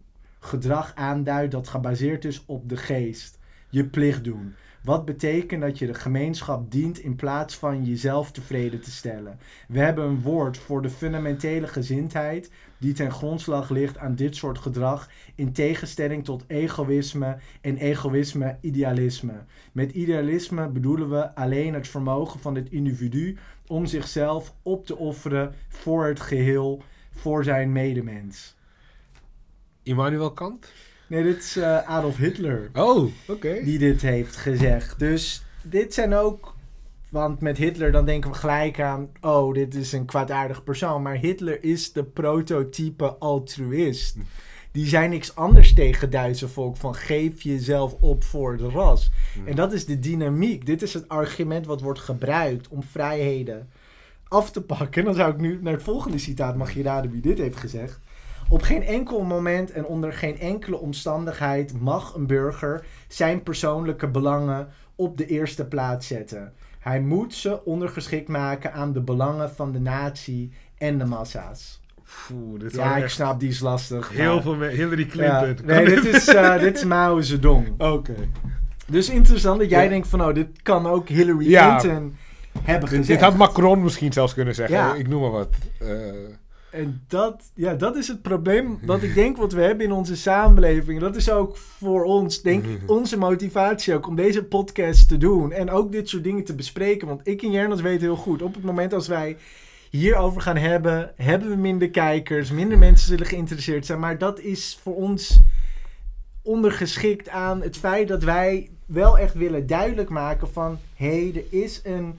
gedrag aanduidt dat gebaseerd is op de geest. Je plicht doen. Wat betekent dat je de gemeenschap dient in plaats van jezelf tevreden te stellen. We hebben een woord voor de fundamentele gezindheid die ten grondslag ligt aan dit soort gedrag in tegenstelling tot egoïsme en egoïsme-idealisme. Met idealisme bedoelen we alleen het vermogen van het individu om zichzelf op te offeren voor het geheel, voor zijn medemens. Immanuel Kant? Nee, dit is uh, Adolf Hitler. Oh, oké. Die dit heeft gezegd. Dus dit zijn ook. Want met Hitler dan denken we gelijk aan. Oh, dit is een kwaadaardig persoon. Maar Hitler is de prototype altruïst. Die zijn niks anders tegen Duitse volk. Van geef jezelf op voor de ras. En dat is de dynamiek. Dit is het argument wat wordt gebruikt om vrijheden af te pakken. En dan zou ik nu naar het volgende citaat. Mag je raden wie dit heeft gezegd? Op geen enkel moment en onder geen enkele omstandigheid mag een burger zijn persoonlijke belangen op de eerste plaats zetten. Hij moet ze ondergeschikt maken aan de belangen van de natie en de massa's. Oeh, dit is Ja, ik snap, die is lastig. Heel maar- veel me- Hillary Ja, Clinton. nee, dit is, eh, dit is Mao Zedong. Oké. Dus interessant dat jij Ja. denkt van, oh, dit kan ook Hillary Ja. Clinton hebben gezegd. dit had Macron misschien zelfs kunnen zeggen. Ik noem maar wat. Eh, En dat, ja, dat is het probleem wat ik denk wat we hebben in onze samenleving. Dat is ook voor ons, denk ik, onze motivatie ook om deze podcast te doen. En ook dit soort dingen te bespreken. Want ik en Jernas weten heel goed, op het moment als wij hierover gaan hebben, hebben we minder kijkers, minder mensen zullen geïnteresseerd zijn. Maar dat is voor ons ondergeschikt aan het feit dat wij wel echt willen duidelijk maken van... hé, hey, er is een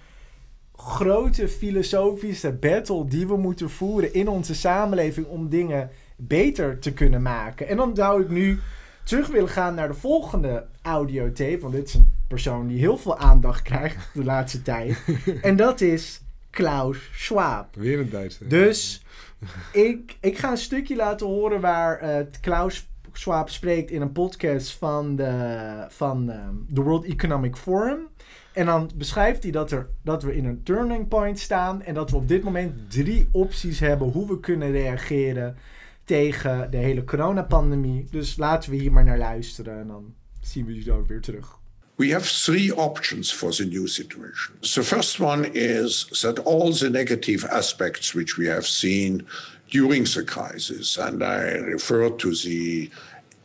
grote filosofische battle die we moeten voeren in onze samenleving om dingen beter te kunnen maken. En dan zou ik nu terug willen gaan naar de volgende audiotape, want dit is een persoon die heel veel aandacht krijgt de laatste tijd. En dat is Klaus Schwab. weer een Duitse. Dus ik, ik ga een stukje laten horen waar eh, Klaus Schwab spreekt in een podcast van de, van ehm, de World Economic Forum. En dan beschrijft hij dat, er, dat we in een turning point staan en dat we op dit moment drie opties hebben hoe we kunnen reageren tegen de hele coronapandemie. Dus laten we hier maar naar luisteren en dan zien we jullie ook weer terug. We have three options for the new situation. The first one is that all the negative aspects which we have seen during the crisis, and I refer to the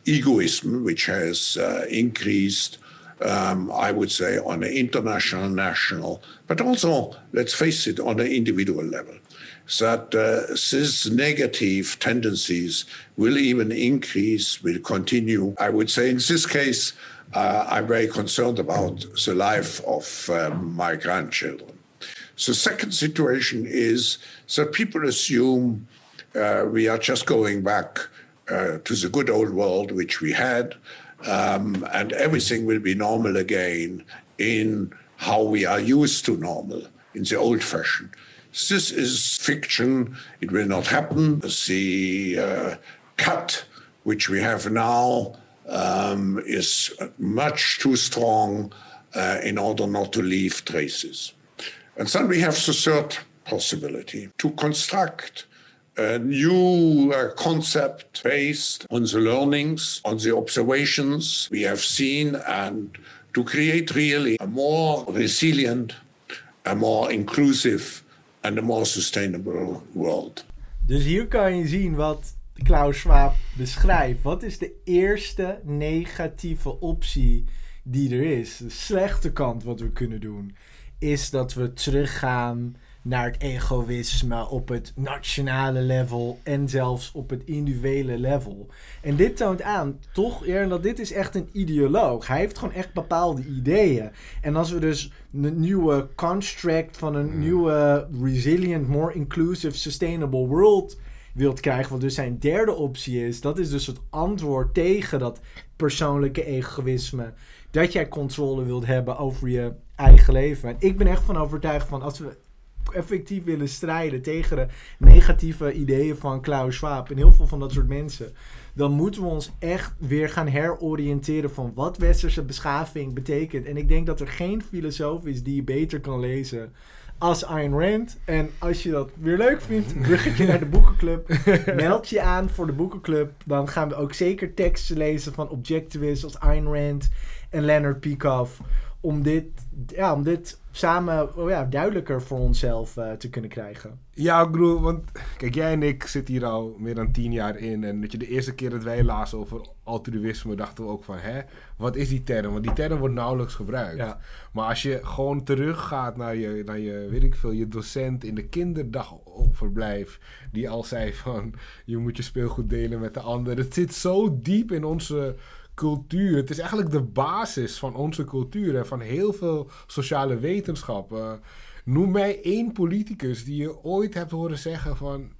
egoism which has uh, increased, um, I would say, on an international, national, but also, let's face it, on an individual level. That uh, these negative tendencies will even increase, will continue. I would say in this case, uh, I'm very concerned about the life of uh, my grandchildren. The second situation is that people assume uh, we are just going back uh, to the good old world which we had, um, and everything will be normal again in how we are used to normal, in the old fashion. This is fiction. It will not happen. The uh, cut which we have now um, is much too strong uh, in order not to leave traces. And then we have the third possibility to construct a new uh, concept based on the learnings, on the observations we have seen, and to create really a more resilient, a more inclusive, and a more sustainable world. Dus hier kan je zien wat Klaus Schwab beschrijft. Wat is de eerste negatieve optie die er is? De slechte kant wat we kunnen doen is dat we teruggaan naar het egoïsme op het nationale level en zelfs op het individuele level. En dit toont aan, toch, Aaron, dat dit is echt een ideoloog. Hij heeft gewoon echt bepaalde ideeën. En als we dus een nieuwe construct van een nieuwe resilient, more inclusive, sustainable world wilt krijgen, wat dus zijn derde optie is, dat is dus het antwoord tegen dat persoonlijke egoïsme. Dat jij controle wilt hebben over je eigen leven. En ik ben echt van overtuigd van als we effectief willen strijden tegen de negatieve ideeën van Klaus Schwab en heel veel van dat soort mensen, dan moeten we ons echt weer gaan heroriënteren van wat westerse beschaving betekent. En ik denk dat er geen filosoof is die je beter kan lezen als Ayn Rand. En als je dat weer leuk vindt, bruggetje naar de boekenclub. Meld je aan voor de boekenclub. Dan gaan we ook zeker teksten lezen van objectivists als Ayn Rand en Leonard Peikoff om dit, ja, om dit samen oh ja, duidelijker voor onszelf eh, te kunnen krijgen. Ja, ik bedoel, want kijk, jij en ik zitten hier al meer dan tien jaar in. En dat je de eerste keer dat wij lazen over altruïsme, dachten we ook van, hè, wat is die term? Want die term wordt nauwelijks gebruikt. Ja. Maar als je gewoon teruggaat naar je, naar je, weet ik veel, je docent in de kinderdagverblijf, die al zei van, je moet je speelgoed delen met de ander. Het zit zo diep in onze cultuur. Het is eigenlijk de basis van onze cultuur en van heel veel sociale wetenschappen. noem mij één politicus die je ooit hebt horen zeggen van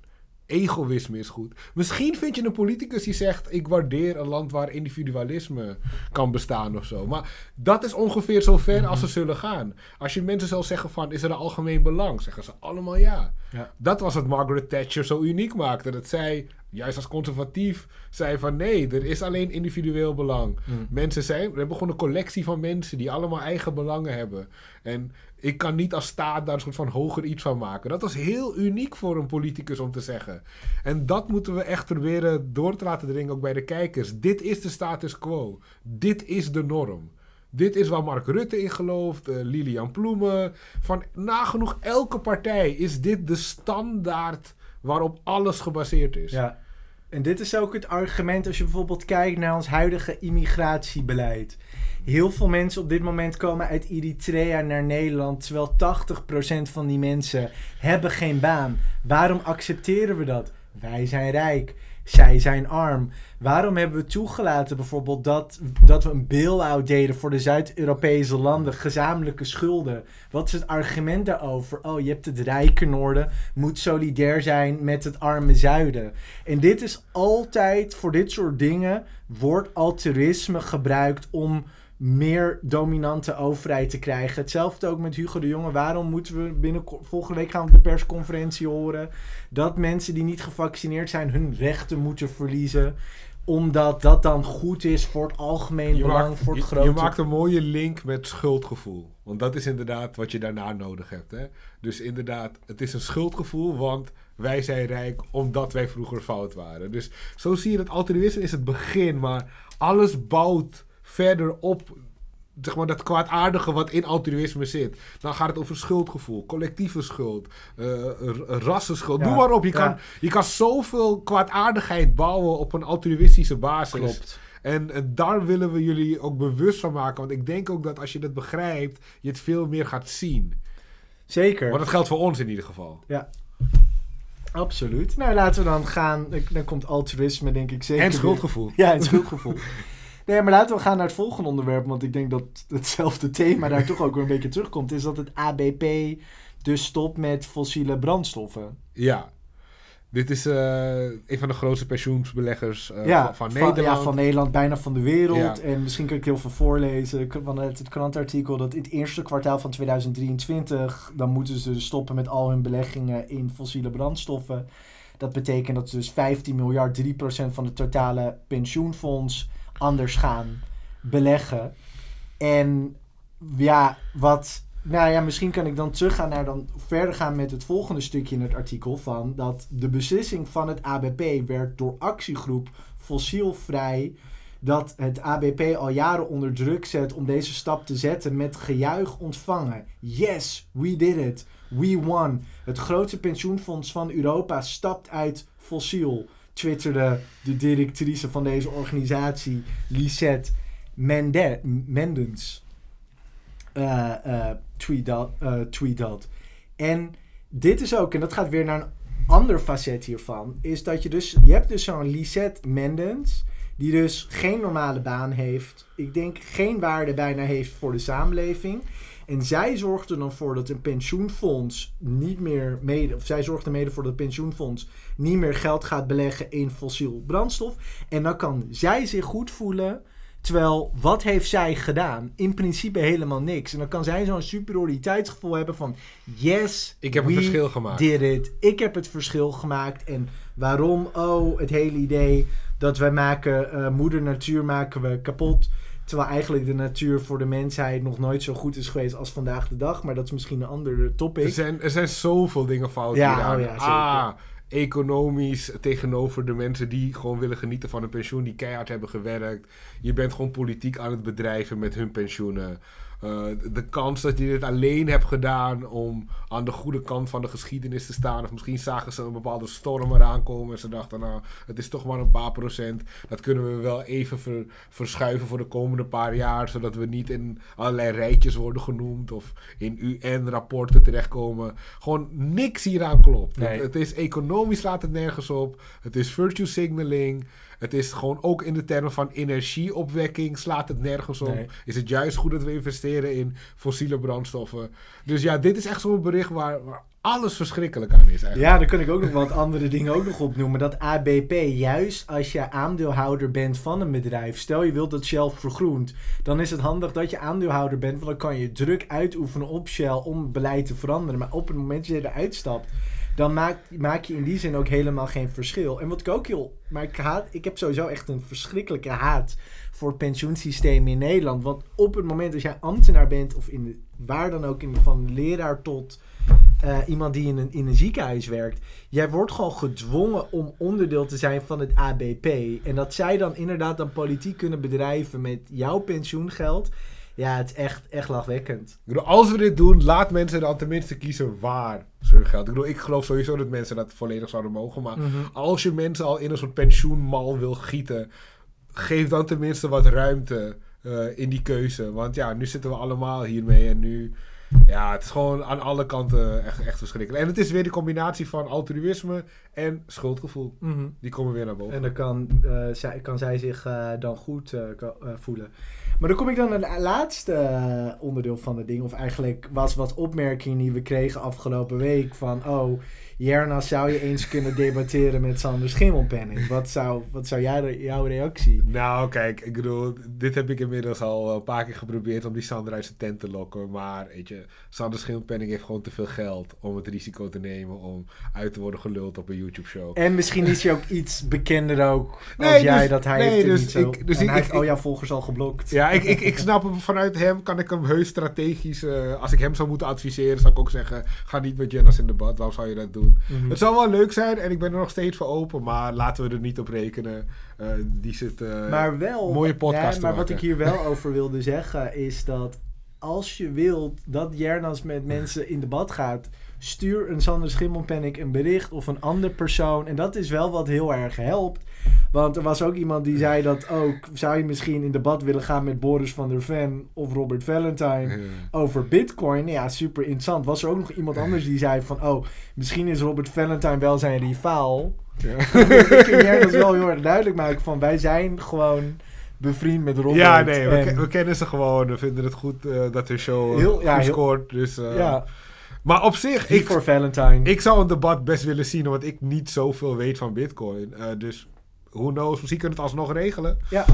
egoïsme is goed. Misschien vind je een politicus die zegt: Ik waardeer een land waar individualisme kan bestaan of zo. Maar dat is ongeveer zo ver als ze zullen gaan. Als je mensen zal zeggen: van, Is er een algemeen belang? Zeggen ze allemaal ja. Ja. Dat was wat Margaret Thatcher zo uniek maakte. Dat zij, juist als conservatief, zei: van nee, er is alleen individueel belang. Mensen zijn, we hebben gewoon een collectie van mensen die allemaal eigen belangen hebben. En ik kan niet als staat daar een soort van hoger iets van maken. Dat was heel uniek voor een politicus om te zeggen. En dat moeten we echt proberen door te laten dringen ook bij de kijkers. Dit is de status quo. Dit is de norm. Dit is waar Mark Rutte in gelooft, eh, Lilian Ploemen. Van nagenoeg elke partij is dit de standaard waarop alles gebaseerd is. Ja. En dit is ook het argument als je bijvoorbeeld kijkt naar ons huidige immigratiebeleid. Heel veel mensen op dit moment komen uit Eritrea naar Nederland, terwijl 80% van die mensen hebben geen baan. Waarom accepteren we dat? Wij zijn rijk, zij zijn arm. Waarom hebben we toegelaten bijvoorbeeld dat, dat we een bail-out deden voor de Zuid-Europese landen, gezamenlijke schulden? Wat is het argument daarover? Oh, je hebt het rijke noorden, moet solidair zijn met het arme zuiden. En dit is altijd, voor dit soort dingen, wordt altruïsme gebruikt om meer dominante overheid te krijgen. Hetzelfde ook met Hugo de Jonge. Waarom moeten we binnen volgende week gaan we op de persconferentie horen dat mensen die niet gevaccineerd zijn hun rechten moeten verliezen? Omdat dat dan goed is voor het algemeen Je belang, maakt, voor het je- grote... je maakt een mooie link met schuldgevoel. Want dat is inderdaad wat je daarna nodig hebt. Hè? Dus inderdaad, het is een schuldgevoel, want wij zijn rijk omdat wij vroeger fout waren. Dus zo zie je dat altruïsme is het begin, maar alles bouwt verder op. Zeg maar dat kwaadaardige wat in altruïsme zit. Dan gaat het over schuldgevoel, collectieve schuld, eh, rassenschuld. Ja, Noem maar op. Je, ja. kan, je kan zoveel kwaadaardigheid bouwen op een altruïstische basis. Klopt. En eh, daar willen we jullie ook bewust van maken. Want ik denk ook dat als je dat begrijpt, je het veel meer gaat zien. Zeker. Maar dat geldt voor ons in ieder geval. Ja. Absoluut. Nou, laten we dan gaan. Dan komt altruïsme, denk ik zeker. En weer. schuldgevoel. Ja, en schuldgevoel. Nee, maar laten we gaan naar het volgende onderwerp. Want ik denk dat hetzelfde thema daar toch ook weer een beetje terugkomt. Is dat het ABP dus stopt met fossiele brandstoffen. Ja. Dit is eh, een van de grootste pensioensbeleggers eh, ja, van, van Nederland. ja, van Nederland, bijna van de wereld. Ja. En misschien kan ik heel veel voorlezen vanuit het krantartikel. Dat in het eerste kwartaal van 2023... dan moeten ze dus stoppen met al hun beleggingen in fossiele brandstoffen. Dat betekent dat ze dus 15 miljard, 3% van het totale pensioenfonds... anders gaan beleggen. En ja, wat... Nou ja, misschien kan ik dan teruggaan naar dan verder gaan met het volgende stukje in het artikel van dat de beslissing van het ABP werd door actiegroep Fossielvrij dat het ABP al jaren onder druk zet om deze stap te zetten met gejuich ontvangen. Yes, we did it. We won. Het grootste pensioenfonds van Europa stapt uit fossiel, twitterde de directrice van deze organisatie, Lisette Mende Mendens. Eh, eh, tweet, dat, eh. En dit is ook, en dat gaat weer naar een ander facet hiervan, is dat je dus, je hebt dus zo'n Lisette Mendens, die dus geen normale baan heeft, ik denk geen waarde bijna heeft voor de samenleving. En zij zorgt er dan voor dat een pensioenfonds niet meer mede, of zij zorgt er mede voor dat het pensioenfonds niet meer geld gaat beleggen in fossiel brandstof. En dan kan zij zich goed voelen. Terwijl, wat heeft zij gedaan? In principe helemaal niks. En dan kan zij zo'n superioriteitsgevoel hebben van... Yes, Ik heb een we verschil gemaakt. did it. Ik heb het verschil gemaakt. En waarom? Oh, het hele idee dat wij maken... eh, moeder natuur maken we kapot. Terwijl eigenlijk de natuur voor de mensheid nog nooit zo goed is geweest als vandaag de dag. Maar dat is misschien een ander topic. Er zijn, er zijn zoveel dingen fout Ja, hieraan. oh ja, zeker. ah, economisch tegenover de mensen die gewoon willen genieten van een pensioen, die keihard hebben gewerkt. Je bent gewoon politiek aan het bedrijven met hun pensioenen. Eh, de kans dat je dit alleen hebt gedaan om aan de goede kant van de geschiedenis te staan. Of misschien zagen ze een bepaalde storm eraan komen en ze dachten, nou, het is toch maar een paar procent. Dat kunnen we wel even ver- verschuiven voor de komende paar jaar, zodat we niet in allerlei rijtjes worden genoemd of in UN-rapporten terechtkomen. Gewoon niks hieraan klopt. Nee. Het, het is economisch slaat het nergens op. Het is virtue signaling. Het is gewoon ook in de termen van energieopwekking slaat het nergens op. Nee. Is het juist goed dat we investeren in fossiele brandstoffen. Dus ja, dit is echt zo'n bericht waar, waar alles verschrikkelijk aan is eigenlijk. Ja, daar kan ik ook nog wat andere dingen ook nog opnoemen. Dat ABP, juist als je aandeelhouder bent van een bedrijf, stel je wilt dat Shell vergroent, dan is het handig dat je aandeelhouder bent, want dan kan je druk uitoefenen op Shell om beleid te veranderen. Maar op het moment dat je eruit stapt, dan maak, maak je in die zin ook helemaal geen verschil. En wat ik ook heel... Maar ik, haat, ik heb sowieso echt een verschrikkelijke haat voor het pensioensysteem in Nederland. Want op het moment dat jij ambtenaar bent, of in waar dan ook, in, van leraar tot eh, iemand die in een, in een ziekenhuis werkt. Jij wordt gewoon gedwongen om onderdeel te zijn van het ABP. En dat zij dan inderdaad dan politiek kunnen bedrijven met jouw pensioengeld. Ja, het is echt, echt lachwekkend. Ik bedoel, als we dit doen, laat mensen dan tenminste kiezen waar ze hun geld. Ik bedoel, ik geloof sowieso dat mensen dat volledig zouden mogen. Maar als je mensen al in een soort pensioenmal wil gieten, geef dan tenminste wat ruimte eh, in die keuze. Want ja, nu zitten we allemaal hiermee en nu. Ja, het is gewoon aan alle kanten echt, echt verschrikkelijk. En het is weer die combinatie van altruïsme en schuldgevoel. Die komen weer naar boven. En dan kan, eh, zij, kan zij zich eh, dan goed voelen. Maar dan kom ik dan naar het laatste eh, onderdeel van het ding. Of eigenlijk was wat opmerkingen die we kregen afgelopen week. Van, oh, Jerna, zou je eens kunnen debatteren met Sander Schimmelpenning? Wat zou, wat zou jij, jouw reactie? Nou, kijk, ik bedoel, dit heb ik inmiddels al een paar keer geprobeerd om die Sander uit zijn tent te lokken. Maar, weet je, Sander Schildpenning heeft gewoon te veel geld om het risico te nemen om uit te worden geluld op een YouTube-show. En misschien is hij ook iets bekender ook als Nee, jij, dus- dat hij nee, heeft het dus niet zo. ik- dus en ik- hij heeft ik- al jouw volgers al geblokt. Ja, ik, ik, ik snap hem vanuit hem, kan ik hem heus strategisch, eh, als ik hem zou moeten adviseren, zou ik ook zeggen, ga niet met Jennas in debat, waarom zou je dat doen? Mhm. Het zou wel leuk zijn en ik ben er nog steeds voor open, maar laten we er niet op rekenen. Eh, die zit, eh, maar wel, mooie podcast ja, maar wat ik hier wel over wilde zeggen is dat als je wilt dat Jernas met mensen in debat gaat, stuur een Sander Schimmelpenninck een bericht of een ander persoon. En dat is wel wat heel erg helpt. Want er was ook iemand die zei dat ook, zou je misschien in debat willen gaan met Boris van der Ven of Robert Valentine Ja. over Bitcoin. Ja, super interessant. Was er ook nog iemand anders die zei van, oh, misschien is Robert Valentine wel zijn rivaal. Ja. ik vind Jernas wel heel erg duidelijk maken van, wij zijn gewoon bevriend met Robert. Ja, nee, we, En- ke- we kennen ze gewoon. We vinden het goed eh, dat hun show Heel- ja, heel- scoort. Dus, eh, ja, Maar op zich, ik ik, voor Valentine. ik zou een debat best willen zien, want ik niet zoveel weet van Bitcoin. Eh, dus who knows, misschien kunnen we het alsnog regelen. Ja.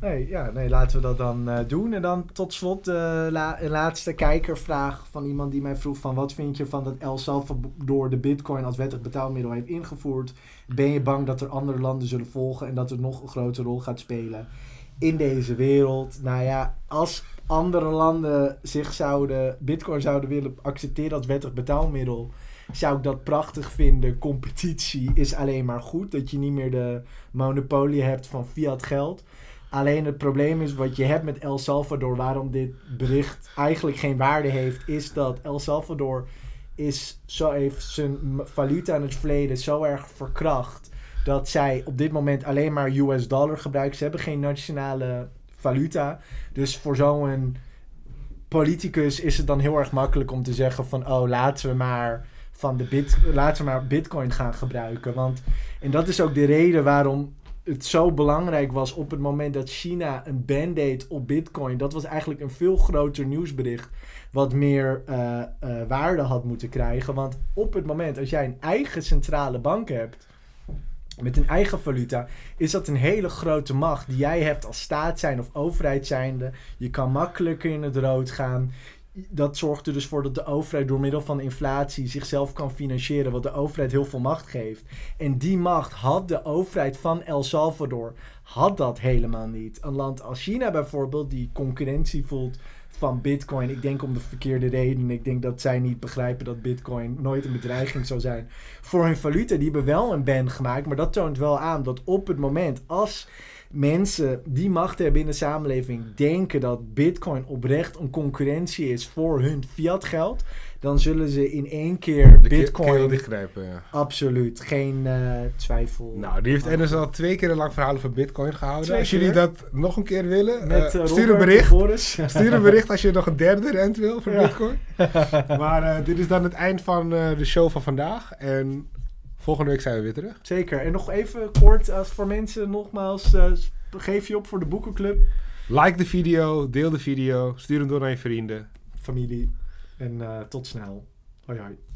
Nee, ja, nee, laten we dat dan eh, doen. En dan tot slot eh, la- een laatste kijkervraag van iemand die mij vroeg van... wat vind je van dat El Salvador de bitcoin als wettig betaalmiddel heeft ingevoerd? Ben je bang dat er andere landen zullen volgen en dat het nog een grote rol gaat spelen in deze wereld? Nou ja, als andere landen zich zouden, bitcoin zouden willen accepteren als wettig betaalmiddel... zou ik dat prachtig vinden. Competitie is alleen maar goed. Dat je niet meer de monopolie hebt van fiat geld. Alleen het probleem is wat je hebt met El Salvador, waarom dit bericht eigenlijk geen waarde heeft, is dat El Salvador is, zo heeft zijn valuta in het verleden zo erg verkracht dat zij op dit moment alleen maar US dollar gebruiken. Ze hebben geen nationale valuta. Dus voor zo'n politicus is het dan heel erg makkelijk om te zeggen van oh laten we maar van de bit, laten we maar bitcoin gaan gebruiken. Want en dat is ook de reden waarom het zo belangrijk was op het moment dat China een ban deed op bitcoin. Dat was eigenlijk een veel groter nieuwsbericht wat meer eh, eh, waarde had moeten krijgen. Want op het moment als jij een eigen centrale bank hebt met een eigen valuta, is dat een hele grote macht die jij hebt als staat zijn of overheid zijnde. Je kan makkelijker in het rood gaan. Dat zorgt er dus voor dat de overheid door middel van inflatie zichzelf kan financieren, wat de overheid heel veel macht geeft. En die macht had de overheid van El Salvador, had dat helemaal niet. Een land als China bijvoorbeeld, die concurrentie voelt van Bitcoin. Ik denk om de verkeerde reden. Ik denk dat zij niet begrijpen dat Bitcoin nooit een bedreiging zou zijn voor hun valuta. Die hebben wel een ban gemaakt, maar dat toont wel aan dat op het moment als mensen die macht hebben in de samenleving denken dat Bitcoin oprecht een concurrentie is voor hun fiat geld, dan zullen ze in één keer De Bitcoin. ja. Absoluut, geen eh, twijfel. Nou, die heeft Ennis al twee keer een lang verhaal over Bitcoin gehouden. Twee als jullie dat nog een keer willen, Met eh, eh, stuur een bericht. Stuur een bericht als je nog een derde rent wil voor Ja. Bitcoin. Maar dit is dan het eind van de show van vandaag. En volgende week zijn we weer terug. Zeker. En nog even kort als voor mensen nogmaals, geef je op voor de boekenclub, Like de video, deel de video, stuur hem door naar je vrienden. familie. En eh, tot snel. Hoi hoi.